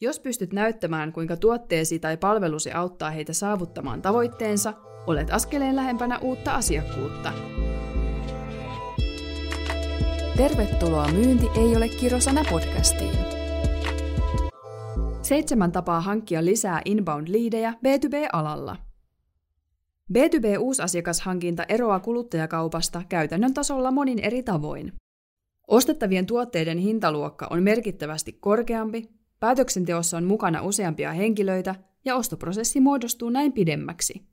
Jos pystyt näyttämään, kuinka tuotteesi tai palvelusi auttaa heitä saavuttamaan tavoitteensa, olet askeleen lähempänä uutta asiakkuutta. Tervetuloa Myynti ei ole kirosana podcastiin. Seitsemän tapaa hankkia lisää inbound-liidejä B2B-alalla. B2B-uusasiakashankinta eroaa kuluttajakaupasta käytännön tasolla monin eri tavoin. Ostettavien tuotteiden hintaluokka on merkittävästi korkeampi, päätöksenteossa on mukana useampia henkilöitä ja ostoprosessi muodostuu näin pidemmäksi.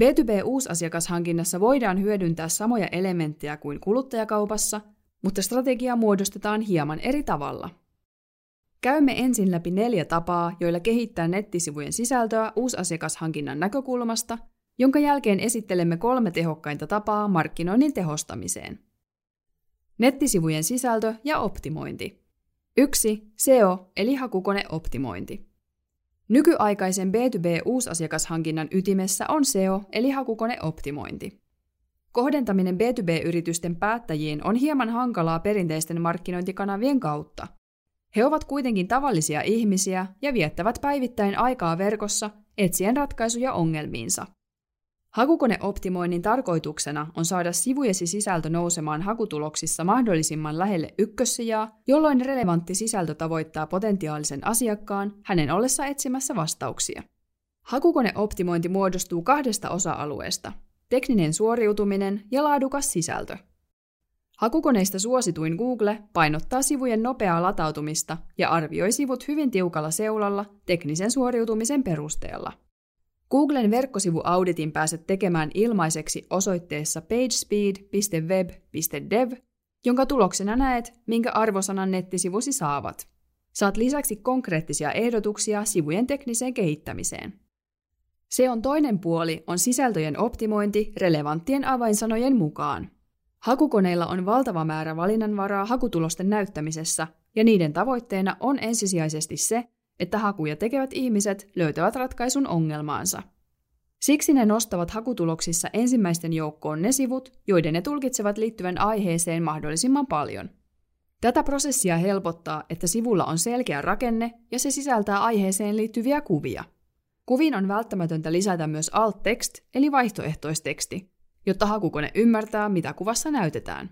B2B-uusasiakashankinnassa voidaan hyödyntää samoja elementtejä kuin kuluttajakaupassa, mutta strategia muodostetaan hieman eri tavalla. Käymme ensin läpi neljä tapaa, joilla kehittää nettisivujen sisältöä uusasiakashankinnan näkökulmasta, jonka jälkeen esittelemme kolme tehokkainta tapaa markkinoinnin tehostamiseen. Nettisivujen sisältö ja optimointi. 1. SEO eli hakukoneoptimointi. Nykyaikaisen B2B-uusasiakashankinnan ytimessä on SEO eli hakukoneoptimointi. Kohdentaminen B2B-yritysten päättäjiin on hieman hankalaa perinteisten markkinointikanavien kautta. He ovat kuitenkin tavallisia ihmisiä ja viettävät päivittäin aikaa verkossa etsien ratkaisuja ongelmiinsa – Hakukoneoptimoinnin tarkoituksena on saada sivujesi sisältö nousemaan hakutuloksissa mahdollisimman lähelle ykkössijaa, jolloin relevantti sisältö tavoittaa potentiaalisen asiakkaan hänen ollessa etsimässä vastauksia. Hakukoneoptimointi muodostuu kahdesta osa-alueesta, tekninen suoriutuminen ja laadukas sisältö. Hakukoneista suosituin Google painottaa sivujen nopeaa latautumista ja arvioi sivut hyvin tiukalla seulalla teknisen suoriutumisen perusteella – Googlen verkkosivuauditin pääset tekemään ilmaiseksi osoitteessa pagespeed.web.dev, jonka tuloksena näet, minkä arvosanan nettisivusi saavat. Saat lisäksi konkreettisia ehdotuksia sivujen tekniseen kehittämiseen. Se on toinen puoli on sisältöjen optimointi relevanttien avainsanojen mukaan. Hakukoneilla on valtava määrä valinnanvaraa hakutulosten näyttämisessä, ja niiden tavoitteena on ensisijaisesti se, että hakuja tekevät ihmiset löytävät ratkaisun ongelmaansa. Siksi ne nostavat hakutuloksissa ensimmäisten joukkoon ne sivut, joiden ne tulkitsevat liittyvän aiheeseen mahdollisimman paljon. Tätä prosessia helpottaa, että sivulla on selkeä rakenne ja se sisältää aiheeseen liittyviä kuvia. Kuviin on välttämätöntä lisätä myös alt-text eli vaihtoehtoisteksti, jotta hakukone ymmärtää, mitä kuvassa näytetään.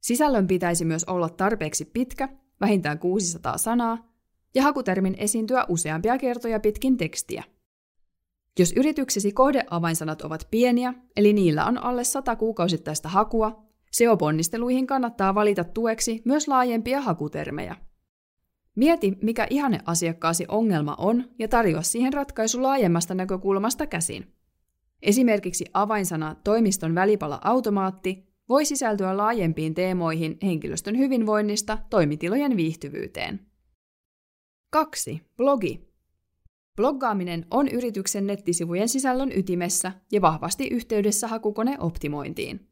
Sisällön pitäisi myös olla tarpeeksi pitkä, vähintään 600 sanaa, ja hakutermin esiintyä useampia kertoja pitkin tekstiä. Jos yrityksesi kohdeavainsanat ovat pieniä, eli niillä on alle 100 kuukausittaista hakua, SEO-ponnisteluihin kannattaa valita tueksi myös laajempia hakutermejä. Mieti, mikä ihanne asiakkaasi ongelma on ja tarjoa siihen ratkaisu laajemmasta näkökulmasta käsin. Esimerkiksi avainsana toimiston välipala automaatti voi sisältyä laajempiin teemoihin henkilöstön hyvinvoinnista toimitilojen viihtyvyyteen. 2. Blogi. Bloggaaminen on yrityksen nettisivujen sisällön ytimessä ja vahvasti yhteydessä hakukoneoptimointiin.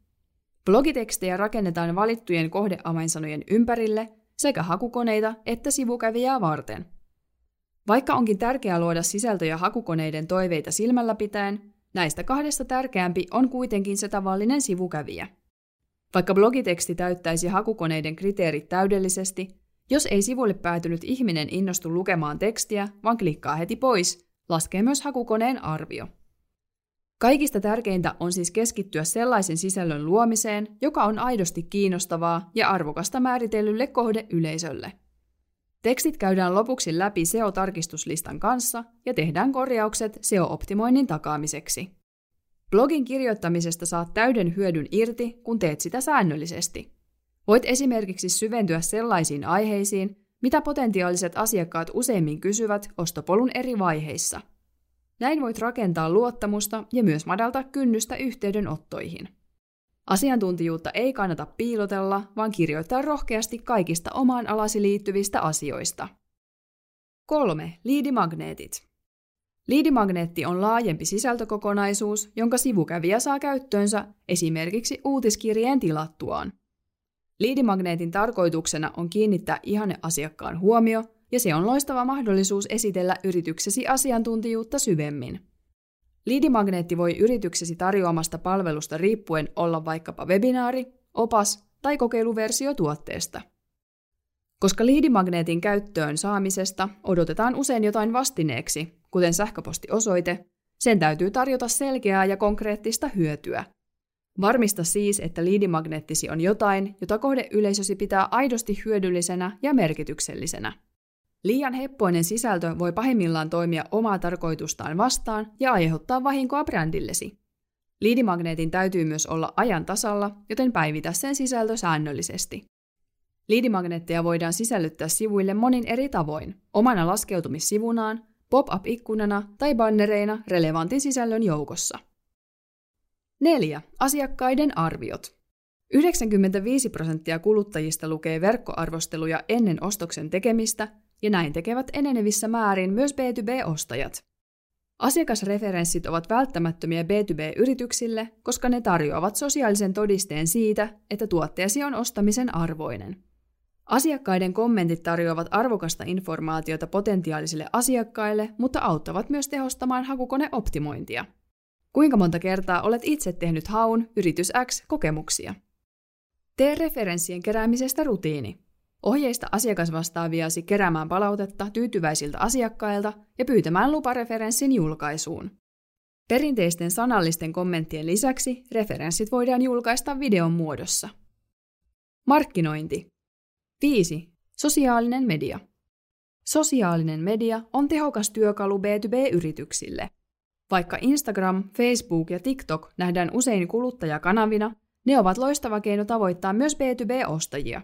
Blogitekstejä rakennetaan valittujen kohdeavainsanojen ympärille sekä hakukoneita että sivukävijää varten. Vaikka onkin tärkeää luoda sisältöjä hakukoneiden toiveita silmällä pitäen, näistä kahdesta tärkeämpi on kuitenkin se tavallinen sivukävijä. Vaikka blogiteksti täyttäisi hakukoneiden kriteerit täydellisesti, jos ei sivulle päätynyt ihminen innostu lukemaan tekstiä, vaan klikkaa heti pois, laskee myös hakukoneen arvio. Kaikista tärkeintä on siis keskittyä sellaisen sisällön luomiseen, joka on aidosti kiinnostavaa ja arvokasta määritellylle kohdeyleisölle. Tekstit käydään lopuksi läpi SEO-tarkistuslistan kanssa ja tehdään korjaukset SEO-optimoinnin takaamiseksi. Blogin kirjoittamisesta saat täyden hyödyn irti, kun teet sitä säännöllisesti. Voit esimerkiksi syventyä sellaisiin aiheisiin, mitä potentiaaliset asiakkaat useimmin kysyvät ostopolun eri vaiheissa. Näin voit rakentaa luottamusta ja myös madaltaa kynnystä yhteydenottoihin. Asiantuntijuutta ei kannata piilotella, vaan kirjoittaa rohkeasti kaikista omaan alasi liittyvistä asioista. 3. Liidimagneetit. Liidimagneetti on laajempi sisältökokonaisuus, jonka sivukävijä saa käyttöönsä esimerkiksi uutiskirjeen tilattuaan. Liidimagneetin tarkoituksena on kiinnittää ihanne asiakkaan huomio, ja se on loistava mahdollisuus esitellä yrityksesi asiantuntijuutta syvemmin. Liidimagneetti voi yrityksesi tarjoamasta palvelusta riippuen olla vaikkapa webinaari, opas tai kokeiluversio tuotteesta. Koska liidimagneetin käyttöön saamisesta odotetaan usein jotain vastineeksi, kuten sähköpostiosoite, sen täytyy tarjota selkeää ja konkreettista hyötyä. Varmista siis, että liidimagneettisi on jotain, jota kohdeyleisösi pitää aidosti hyödyllisenä ja merkityksellisenä. Liian heppoinen sisältö voi pahimmillaan toimia omaa tarkoitustaan vastaan ja aiheuttaa vahinkoa brändillesi. Liidimagneetin täytyy myös olla ajan tasalla, joten päivitä sen sisältö säännöllisesti. Liidimagneetteja voidaan sisällyttää sivuille monin eri tavoin, omana laskeutumissivunaan, pop-up-ikkunana tai bannereina relevantin sisällön joukossa. 4. Asiakkaiden arviot. 95 prosenttia kuluttajista lukee verkkoarvosteluja ennen ostoksen tekemistä, ja näin tekevät enenevissä määrin myös B2B-ostajat. Asiakasreferenssit ovat välttämättömiä B2B-yrityksille, koska ne tarjoavat sosiaalisen todisteen siitä, että tuotteesi on ostamisen arvoinen. Asiakkaiden kommentit tarjoavat arvokasta informaatiota potentiaalisille asiakkaille, mutta auttavat myös tehostamaan hakukoneoptimointia. Kuinka monta kertaa olet itse tehnyt haun yritys X kokemuksia? Tee referenssien keräämisestä rutiini. Ohjeista asiakasvastaaviasi keräämään palautetta tyytyväisiltä asiakkailta ja pyytämään lupareferenssin julkaisuun. Perinteisten sanallisten kommenttien lisäksi referenssit voidaan julkaista videon muodossa. Markkinointi. 5. Sosiaalinen media. Sosiaalinen media on tehokas työkalu B2B-yrityksille. Vaikka Instagram, Facebook ja TikTok nähdään usein kuluttajakanavina, ne ovat loistava keino tavoittaa myös B2B-ostajia.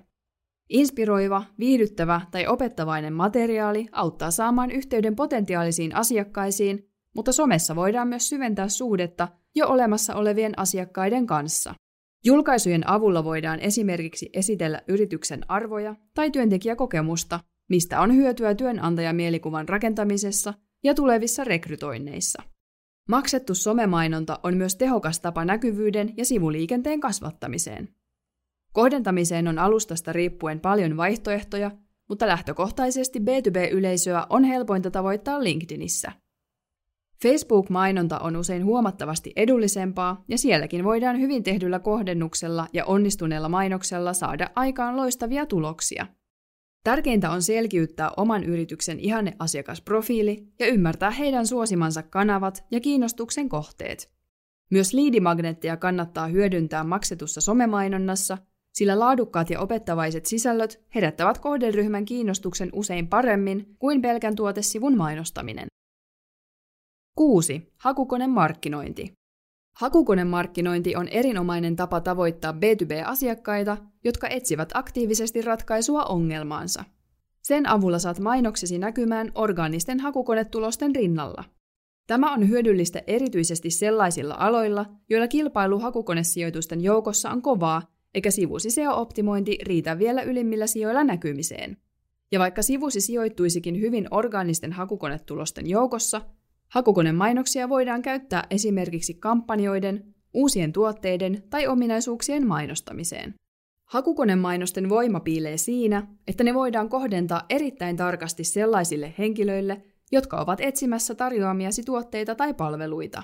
Inspiroiva, viihdyttävä tai opettavainen materiaali auttaa saamaan yhteyden potentiaalisiin asiakkaisiin, mutta somessa voidaan myös syventää suhdetta jo olemassa olevien asiakkaiden kanssa. Julkaisujen avulla voidaan esimerkiksi esitellä yrityksen arvoja tai työntekijäkokemusta, mistä on hyötyä työnantajamielikuvan rakentamisessa ja tulevissa rekrytoinneissa. Maksettu somemainonta on myös tehokas tapa näkyvyyden ja sivuliikenteen kasvattamiseen. Kohdentamiseen on alustasta riippuen paljon vaihtoehtoja, mutta lähtökohtaisesti B2B-yleisöä on helpointa tavoittaa LinkedInissä – Facebook-mainonta on usein huomattavasti edullisempaa, ja sielläkin voidaan hyvin tehdyllä kohdennuksella ja onnistuneella mainoksella saada aikaan loistavia tuloksia. Tärkeintä on selkiyttää oman yrityksen ihanneasiakasprofiili ja ymmärtää heidän suosimansa kanavat ja kiinnostuksen kohteet. Myös liidimagneetteja kannattaa hyödyntää maksetussa somemainonnassa, sillä laadukkaat ja opettavaiset sisällöt herättävät kohderyhmän kiinnostuksen usein paremmin kuin pelkän tuotesivun mainostaminen. 6. Hakukonemarkkinointi. Hakukonemarkkinointi on erinomainen tapa tavoittaa B2B-asiakkaita, jotka etsivät aktiivisesti ratkaisua ongelmaansa. Sen avulla saat mainoksesi näkymään orgaanisten hakukonetulosten rinnalla. Tämä on hyödyllistä erityisesti sellaisilla aloilla, joilla kilpailu hakukonesijoitusten joukossa on kovaa, eikä sivusi SEO-optimointi riitä vielä ylimmillä sijoilla näkymiseen. Ja vaikka sivusi sijoittuisikin hyvin orgaanisten hakukonetulosten joukossa, Hakukonemainoksia voidaan käyttää esimerkiksi kampanjoiden, uusien tuotteiden tai ominaisuuksien mainostamiseen. Hakukonemainosten voima piilee siinä, että ne voidaan kohdentaa erittäin tarkasti sellaisille henkilöille, jotka ovat etsimässä tarjoamiasi tuotteita tai palveluita.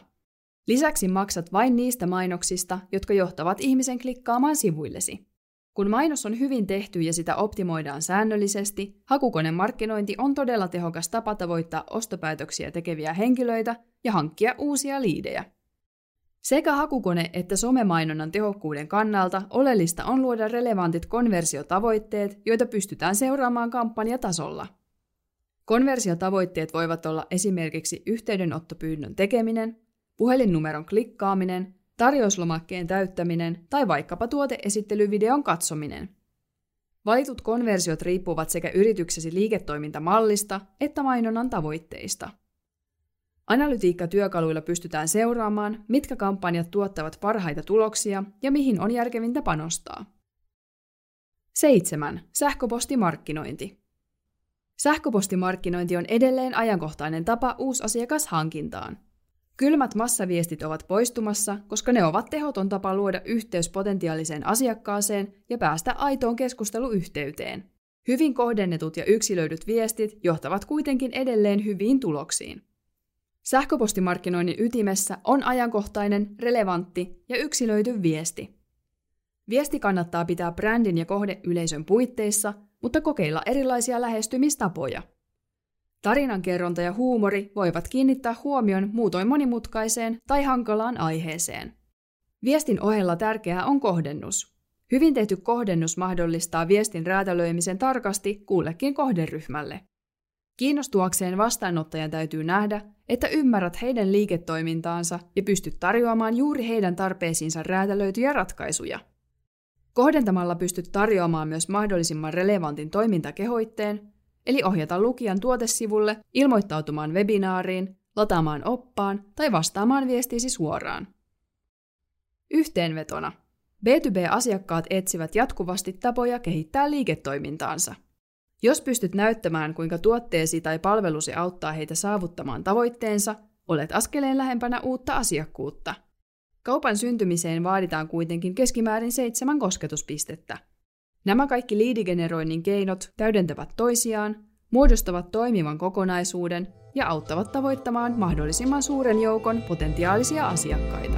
Lisäksi maksat vain niistä mainoksista, jotka johtavat ihmisen klikkaamaan sivuillesi. Kun mainos on hyvin tehty ja sitä optimoidaan säännöllisesti, hakukonemarkkinointi on todella tehokas tapa tavoittaa ostopäätöksiä tekeviä henkilöitä ja hankkia uusia liidejä. Sekä hakukone- että somemainonnan tehokkuuden kannalta oleellista on luoda relevantit konversiotavoitteet, joita pystytään seuraamaan kampanjatasolla. Konversiotavoitteet voivat olla esimerkiksi yhteydenottopyynnön tekeminen, puhelinnumeron klikkaaminen tarjouslomakkeen täyttäminen tai vaikkapa tuoteesittelyvideon katsominen. Valitut konversiot riippuvat sekä yrityksesi liiketoimintamallista että mainonnan tavoitteista. Analytiikkatyökaluilla pystytään seuraamaan, mitkä kampanjat tuottavat parhaita tuloksia ja mihin on järkevintä panostaa. 7. Sähköpostimarkkinointi. Sähköpostimarkkinointi on edelleen ajankohtainen tapa uusasiakashankintaan – Kylmät massaviestit ovat poistumassa, koska ne ovat tehoton tapa luoda yhteys potentiaaliseen asiakkaaseen ja päästä aitoon keskusteluyhteyteen. Hyvin kohdennetut ja yksilöidyt viestit johtavat kuitenkin edelleen hyviin tuloksiin. Sähköpostimarkkinoinnin ytimessä on ajankohtainen, relevantti ja yksilöity viesti. Viesti kannattaa pitää brändin ja kohdeyleisön puitteissa, mutta kokeilla erilaisia lähestymistapoja. Tarinankerronta ja huumori voivat kiinnittää huomion muutoin monimutkaiseen tai hankalaan aiheeseen. Viestin ohella tärkeää on kohdennus. Hyvin tehty kohdennus mahdollistaa viestin räätälöimisen tarkasti kullekin kohderyhmälle. Kiinnostuakseen vastaanottajan täytyy nähdä, että ymmärrät heidän liiketoimintaansa ja pystyt tarjoamaan juuri heidän tarpeisiinsa räätälöityjä ratkaisuja. Kohdentamalla pystyt tarjoamaan myös mahdollisimman relevantin toimintakehoitteen, eli ohjata lukijan tuotesivulle, ilmoittautumaan webinaariin, lataamaan oppaan tai vastaamaan viestiisi suoraan. Yhteenvetona. B2B-asiakkaat etsivät jatkuvasti tapoja kehittää liiketoimintaansa. Jos pystyt näyttämään, kuinka tuotteesi tai palvelusi auttaa heitä saavuttamaan tavoitteensa, olet askeleen lähempänä uutta asiakkuutta. Kaupan syntymiseen vaaditaan kuitenkin keskimäärin seitsemän kosketuspistettä. Nämä kaikki liidigeneroinnin keinot täydentävät toisiaan, muodostavat toimivan kokonaisuuden ja auttavat tavoittamaan mahdollisimman suuren joukon potentiaalisia asiakkaita.